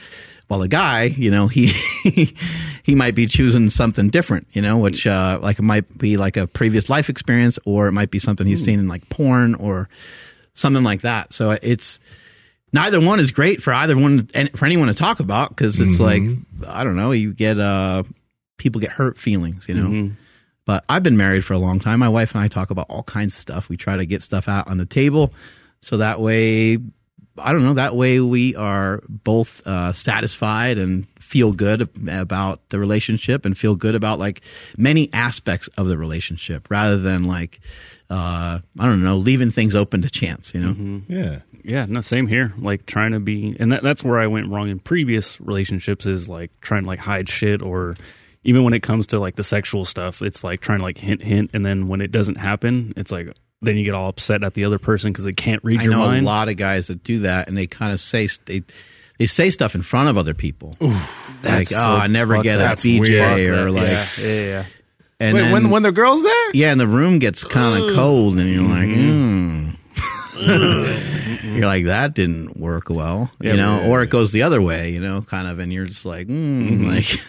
While a guy, you know, he he might be choosing something different, you know, which uh, like it might be like a previous life experience, or it might be something he's seen in like porn or something like that. So it's neither one is great for either one and for anyone to talk about because it's like I don't know, you get uh people get hurt feelings, you know. But I've been married for a long time. My wife and I talk about all kinds of stuff. We try to get stuff out on the table so that way I don't know, that way we are both uh satisfied and feel good about the relationship and feel good about like many aspects of the relationship rather than like uh I don't know, leaving things open to chance, you know. Yeah. Yeah, no, same here. Like trying to be, and that, that's where I went wrong in previous relationships is like trying to like hide shit or even when it comes to like the sexual stuff, it's like trying to like hint, hint. And then when it doesn't happen, it's like, then you get all upset at the other person because they can't read I your know mind. a lot of guys that do that, and they kind of say they they say stuff in front of other people, like that's "Oh, so I never get a BJ," weird. or like, yeah, yeah, yeah. And Wait, then, when when the girl's there? yeah, and the room gets kind of cold, and you're like, mm. you're like that didn't work well, Yeah, you know, yeah, or it goes the other way, you know, kind of, and you're just like, mm, like,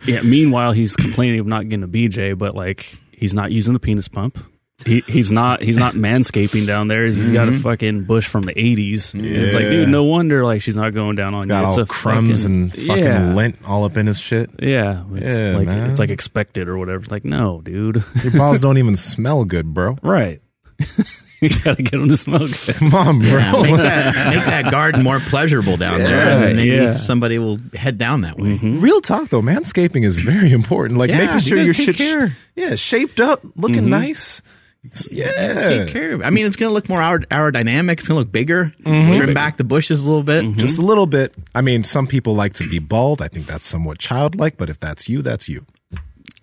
Yeah. Meanwhile, he's complaining of not getting a BJ, but like he's not using the penis pump. He, he's not he's not manscaping down there. He's got a mm-hmm. fucking bush from the eighties. It's like, dude, no wonder like she's not going down on Got you. It's all a crumbs fucking- and fucking yeah. lint all up in his shit. Yeah, it's Yeah, like man. it's like expected or whatever. It's like, no, dude, Your balls don't even smell good, bro. right? you gotta get them to smell good. Come on, bro. yeah, make that make that garden more pleasurable down there, Yeah, and maybe yeah. somebody will head down that way. Mm-hmm. Real talk though, manscaping is very important. Like Yeah, making sure gotta your take shit, care. yeah, shaped up, looking mm-hmm. nice. Yeah, Take care of it. I mean, it's going to look more aer- aerodynamic. It's going to look bigger. Mm-hmm. Trim back the bushes a little bit. just a little bit. I mean, some people like to be bald. I think that's somewhat childlike, but if that's you, that's you.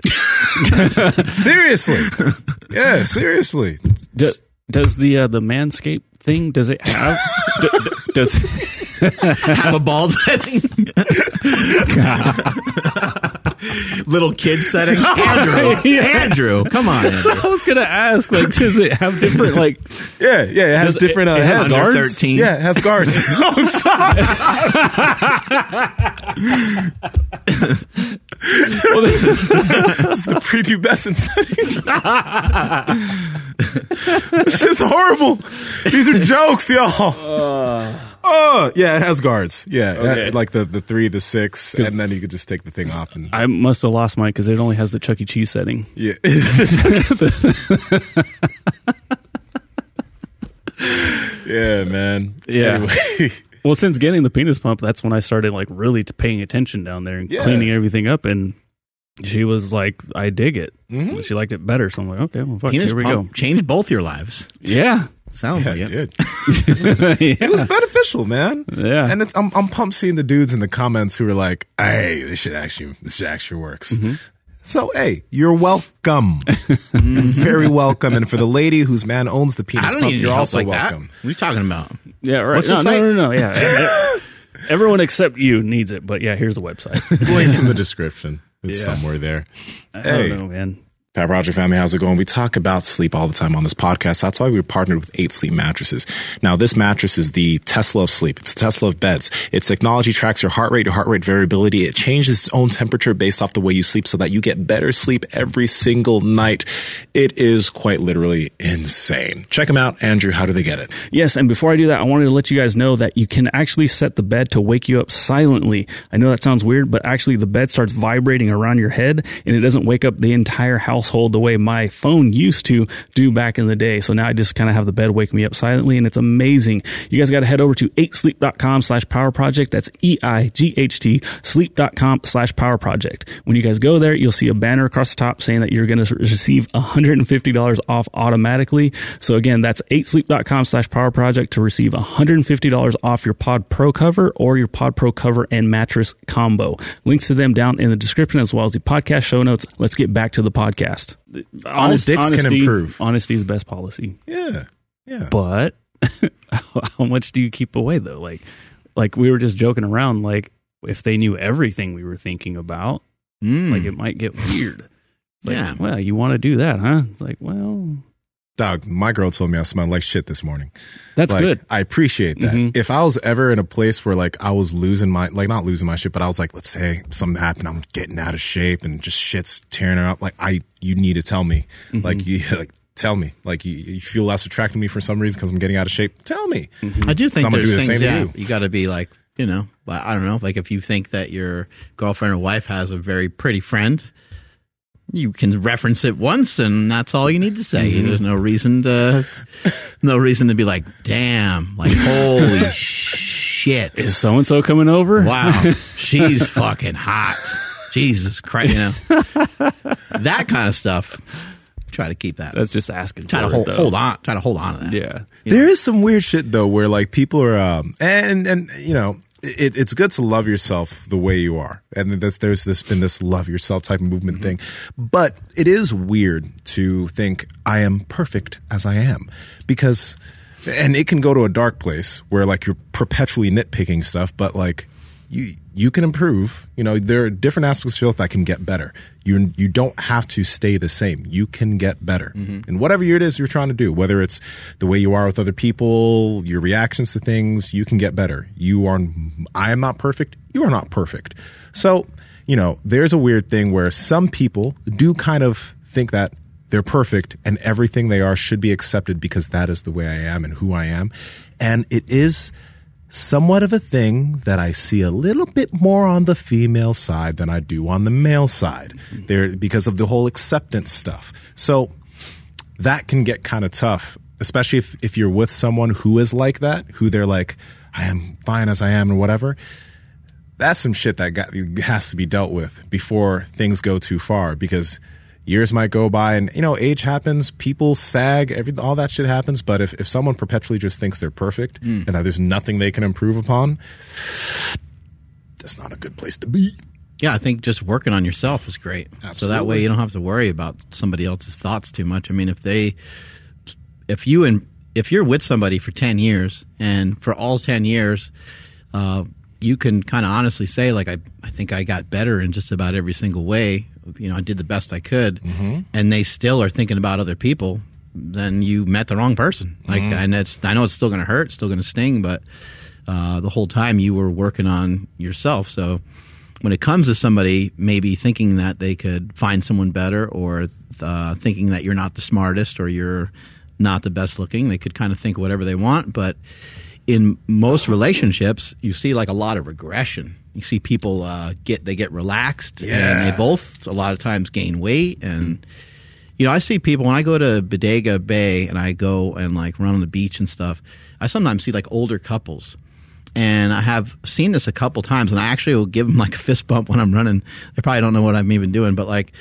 seriously, yeah, seriously. Does, does the uh, the manscape thing? Does it have? d- d- does Have a bald setting. Little kid setting. Andrew. Yeah. Andrew. Come on, Andrew. I was gonna ask? Like, does it have different like? Yeah, yeah, it has Does it- different uh, it has heads. Under guards? 13. Yeah, it has guards. oh, stop! this is the prepubescent setting. this is horrible. These are jokes, y'all. Uh. oh, yeah, it has guards. Yeah, Okay. like the, the three, the six, and then you could just take the thing off and I must have lost mine because it only has the Chuck E. Cheese setting. yeah. yeah, man. Yeah. Anyway. Well, since getting the penis pump, that's when I started like really paying attention down there and Yeah. cleaning everything up. And she was like, "I dig it." Mm-hmm. She liked it better, so I'm like, "Okay, well, fuck, Penis here we pump changed both your lives. Yeah, Sounds Yeah, like it it. did. yeah. It was beneficial, man. Yeah. and it's, I'm I'm pumped seeing the dudes in the comments who are like, "Hey, this shit actually this shit actually works." Mm-hmm. So hey, you're welcome, very welcome. And for the lady whose man owns the I penis pump, you're also like that. welcome. What are you talking about? yeah, right. What's no, the no, site? no, no, yeah. Everyone except you needs it, but yeah, here's the website. Links in the description. It's Yeah. somewhere there. I Hey. don't know, man. Power Project family, how's it going? We talk about sleep all the time on this podcast. That's why we partnered with Eight Sleep mattresses. Now, this mattress is the Tesla of sleep. It's the Tesla of beds. Its technology tracks your heart rate, your heart rate variability. It changes its own temperature based off the way you sleep so that you get better sleep every single night. It is quite literally insane. Check them out. Andrew, how do they get it? Yes, and before I do that, I wanted to let you guys know that you can actually set the bed to wake you up silently. I know that sounds weird, but actually the bed starts vibrating around your head and it doesn't wake up the entire household the way my phone used to do back in the day. So now I just kind of have the bed wake me up silently and it's amazing. You guys got to head over to 8sleep.com slash power project. That's E-I-G-H-T sleep.com slash power project. When you guys go there, you'll see a banner across the top saying that you're going to receive $150 off automatically. So again, that's 8sleep.com slash power project to receive $150 off your Pod Pro cover or your Pod Pro cover and mattress combo. Links to them down in the description as well as the podcast show notes. Let's get back to the podcast. Dicks can improve. Honesty is best policy. Yeah. Yeah. But how much do you keep away though? Like, like we were just joking around. Like, if they knew everything we were thinking about, Mm. like it might get weird. It's like, Yeah. well, you want to do that, huh? It's like, well, Dog, my girl told me I smelled like shit this morning. that's Like, good. I appreciate that. Mhm. If I was ever in a place where like I was losing my like not losing my shit, but I was like, let's say something happened, I'm getting out of shape and just shit's tearing her up. Like I, you need to tell me. Like you, like tell me. Like you, you feel less attracted to me for some reason because I'm getting out of shape. Tell me. I do think So I'm gonna there's do the things. same to Yeah, you. you got to be like, you know, but I don't know. Like if you think that your girlfriend or wife has a very pretty friend, you can reference it once, and that's all you need to say. Mm-hmm. There's no reason to, no reason to be like, damn, like holy shit, Is so and so coming over? wow, she's fucking hot. Jesus Christ, you know, that kind of stuff. Try to keep that. That's just asking. try to for hold, it, though. hold on. Try to hold on to that. Yeah. There is some weird shit though, where like people are, um, and and you know, it, it's good to love yourself the way you are, and there's there's this been this love yourself type of movement mm-hmm. thing, but it is weird to think I am perfect as I am, because, and it can go to a dark place where like you're perpetually nitpicking stuff, but like you you can improve. You know, there are different aspects of your life that can get better. You you don't have to stay the same. You can get better. Mm-hmm. And whatever it is you're trying to do, whether it's the way you are with other people, your reactions to things, you can get better. You are I am not perfect. You are not perfect. So, you know, there's a weird thing where some people do kind of think that they're perfect and everything they are should be accepted because that is the way I am and who I am. And it is somewhat of a thing that I see a little bit more on the female side than I do on the male side. There because of the whole acceptance stuff. So that can get kind of tough, especially if, if you're with someone who is like that, who they're like, I am fine as I am or whatever. That's some shit that got, has to be dealt with before things go too far because years might go by and you know age happens people sag every all that shit happens but if, if someone perpetually just thinks they're perfect and that there's nothing they can improve upon that's not a good place to be Yeah, I think just working on yourself is great. So that way you don't have to worry about somebody else's thoughts too much. I mean, if they, if you and if you're with somebody for ten years and for all ten years, uh, you can kind of honestly say like I I think I got better in just about every single way. You know, I did the best I could, and they still are thinking about other people. Then you met the wrong person. Like, and it's I know it's still going to hurt, still going to sting, but uh, the whole time you were working on yourself. So when it comes to somebody maybe thinking that they could find someone better or uh, thinking that you're not the smartest or you're not the best looking, they could kind of think whatever they want. But in most relationships, you see like a lot of regression. You see people uh, get they get relaxed and they both a lot of times gain weight and. You know, I see people when I go to Bodega Bay and I go and like run on the beach and stuff. I sometimes see like older couples, and I have seen this a couple times. And I actually will give them like a fist bump when I'm running. They probably don't know what I'm even doing, but like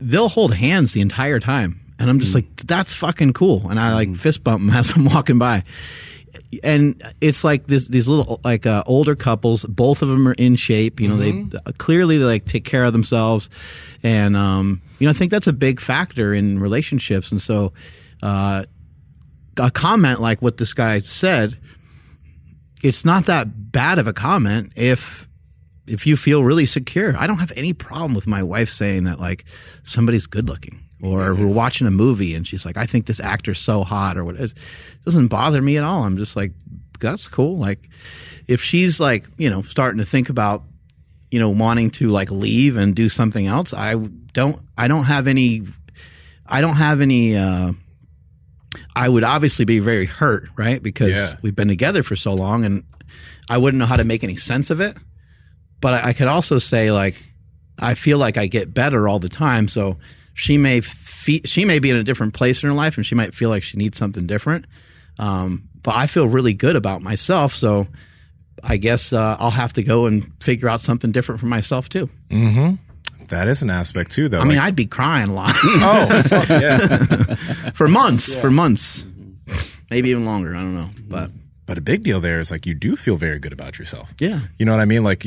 they'll hold hands the entire time, and I'm just like, that's fucking cool. And I like fist bump them as I'm walking by. And it's like this, these little like uh, older couples. Both of them are in shape. You know, they uh, clearly they like take care of themselves, and um, you know, I think that's a big factor in relationships. And so, uh, a comment like what this guy said, it's not that bad of a comment if if you feel really secure. I don't have any problem with my wife saying that like somebody's good looking. Or we're watching a movie and she's like, I think this actor's so hot or what it doesn't bother me at all. I'm just like, that's cool. Like if she's like, you know, starting to think about, you know, wanting to like leave and do something else, I don't I don't have any I don't have any uh I would obviously be very hurt, right? Because Yeah. we've been together for so long and I wouldn't know how to make any sense of it. But I, I could also say like I feel like I get better all the time. So she may fe- she may be in a different place in her life and she might feel like she needs something different. Um, but I feel really good about myself. So I guess uh, I'll have to go and figure out something different for myself too. that is an aspect too though I mean, I'd be crying a lot oh fuck yeah for months, for months, maybe even longer. I don't know, but But a big deal there is like you do feel very good about yourself. Yeah. You know what I mean? Like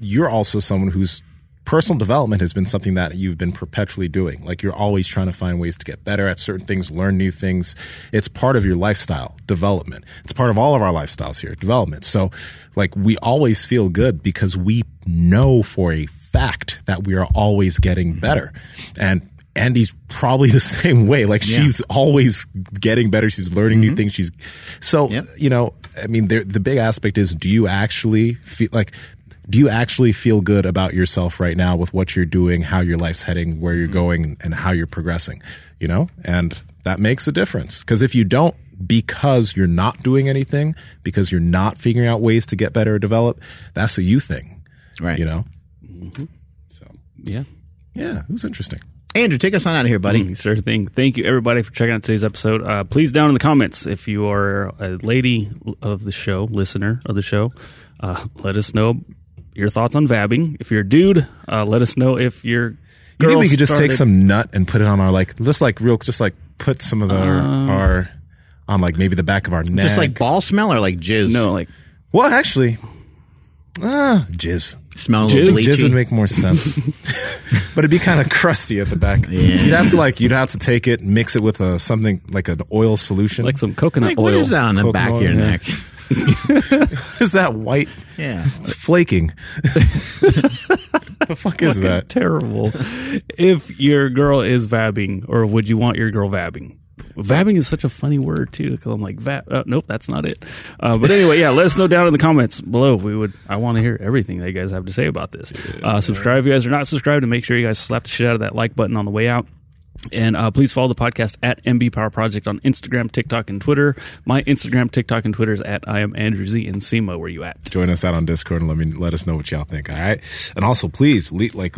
you're also someone who's personal development has been something that you've been perpetually doing. Like you're always trying to find ways to get better at certain things, learn new things. It's part of your lifestyle development. It's part of all of our lifestyles here, development. So like we always feel good because we know for a fact that we are always getting mm-hmm. better. And Andy's probably the same way. Like Yeah. she's always getting better. She's learning new mm-hmm. things. She's so Yep. you know. I mean, the big aspect is: do you actually feel like? Do you actually feel good about yourself right now with what you're doing, how your life's heading, where you're going, and how you're progressing? You know, and that makes a difference. Because if you don't, because you're not doing anything, because you're not figuring out ways to get better or develop, that's a you thing, Right. You know. So Yeah. yeah, it was interesting. Andrew, take us on out of here, buddy. Mm, Sure thing. Thank you, everybody, for checking out today's episode. Uh, please, down in the comments, if you are a lady of the show, listener of the show, uh, let us know your thoughts on vabbing. If you're a dude, uh, let us know if you're. You think we could just take some nut and put it on our like, just like real, just like put some of the, our, our on like maybe the back of our neck, Just like ball smell or like jizz? No, like Well, actually, ah, jizz. Smell a Jizz? Jizz would make more sense, but it'd be kind of crusty at the back. Yeah. You'd have to like, you'd have to take it, mix it with a something like an oil solution. like some coconut Like, oil. what is that on the back of your Coconut neck? is that white? Yeah. It's flaking. the fuck is that? Terrible. if your girl is vabbing, or would you want your girl vabbing? Vabbing is such a funny word too, because I'm like, vab. Uh, nope, that's not it. Uh, but anyway, yeah, let us know down in the comments below. We would, I want to hear everything that you guys have to say about this. Uh, subscribe if you guys are not subscribed, and make sure you guys slap the shit out of that like button on the way out. And uh, please follow the podcast at MB Power Project on Instagram, TikTok, and Twitter. My Instagram, TikTok, and Twitter is at I am Andrew Z. Nsima, where you at? join us out on Discord and let me let us know what y'all think. All right, and also please le like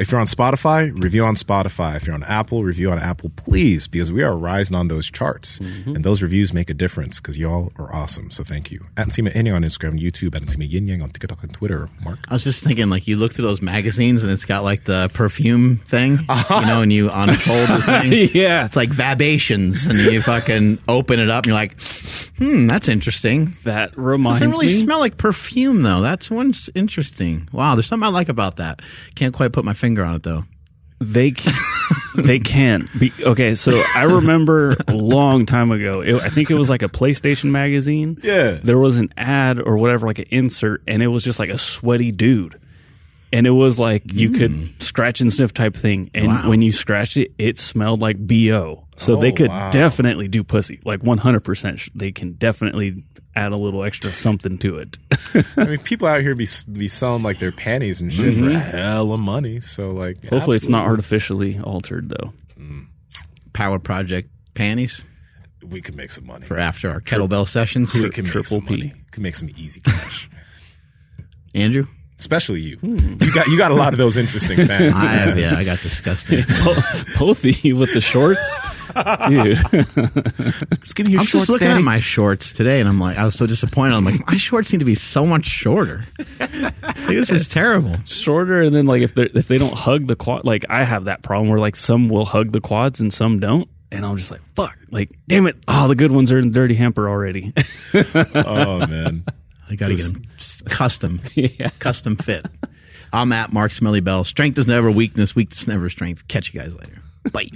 if you're on Spotify, review on Spotify. If you're on Apple, review on Apple, please, because we are rising on those charts, and those reviews make a difference because y'all are awesome. So thank you. At Nsima Yin on Instagram, YouTube, at Nsima Yin Yang on TikTok and Twitter. Mark. I was just thinking, like, you look through those magazines and it's got like the perfume thing, you know, and you unfold the thing. yeah. It's like vabations, and you fucking open it up, and you're like, "Hmm, that's interesting." That reminds me. Doesn't really me. smell like perfume, though. That's one's interesting. Wow, there's something I like about that. Can't quite put my finger on it, though. They can, they can. Be, okay, so I remember a long time ago. It, I think it was like a PlayStation magazine. Yeah. there was an ad or whatever, like an insert, and it was just like a sweaty dude. And it was like you could mm. scratch and sniff type thing, and Wow. when you scratched it, it smelled like bo. So they Oh, could wow. definitely do pussy, like one hundred percent. They can definitely add a little extra something to it. I mean, people out here be be selling like their panties and shit for mm-hmm. hell of money. So like, Hopefully, it's not artificially altered, though. Mm. Power Project panties We could make some money. for after our kettlebell sessions. we can make Triple some P. money. Could make some easy cash. Andrew, Especially you. Hmm. You got you got a lot of those interesting fans. I have yeah, I got disgusting. Both of you with the shorts, dude. Just give me your I'm shorts, just looking Daddy. at my shorts today, and I'm like, I was so disappointed. I'm like, my shorts need to be so much shorter. Like, this is terrible. shorter and then like if they if they don't hug the quad like I have that problem where like some will hug the quads and some don't and I'm just like fuck like damn it oh the good ones are in the dirty hamper already oh man. I got to get them custom, Yeah. custom fit. I'm at Mark Smelly Bell. Strength is never weakness. Weakness never strength. Catch you guys later. Bye.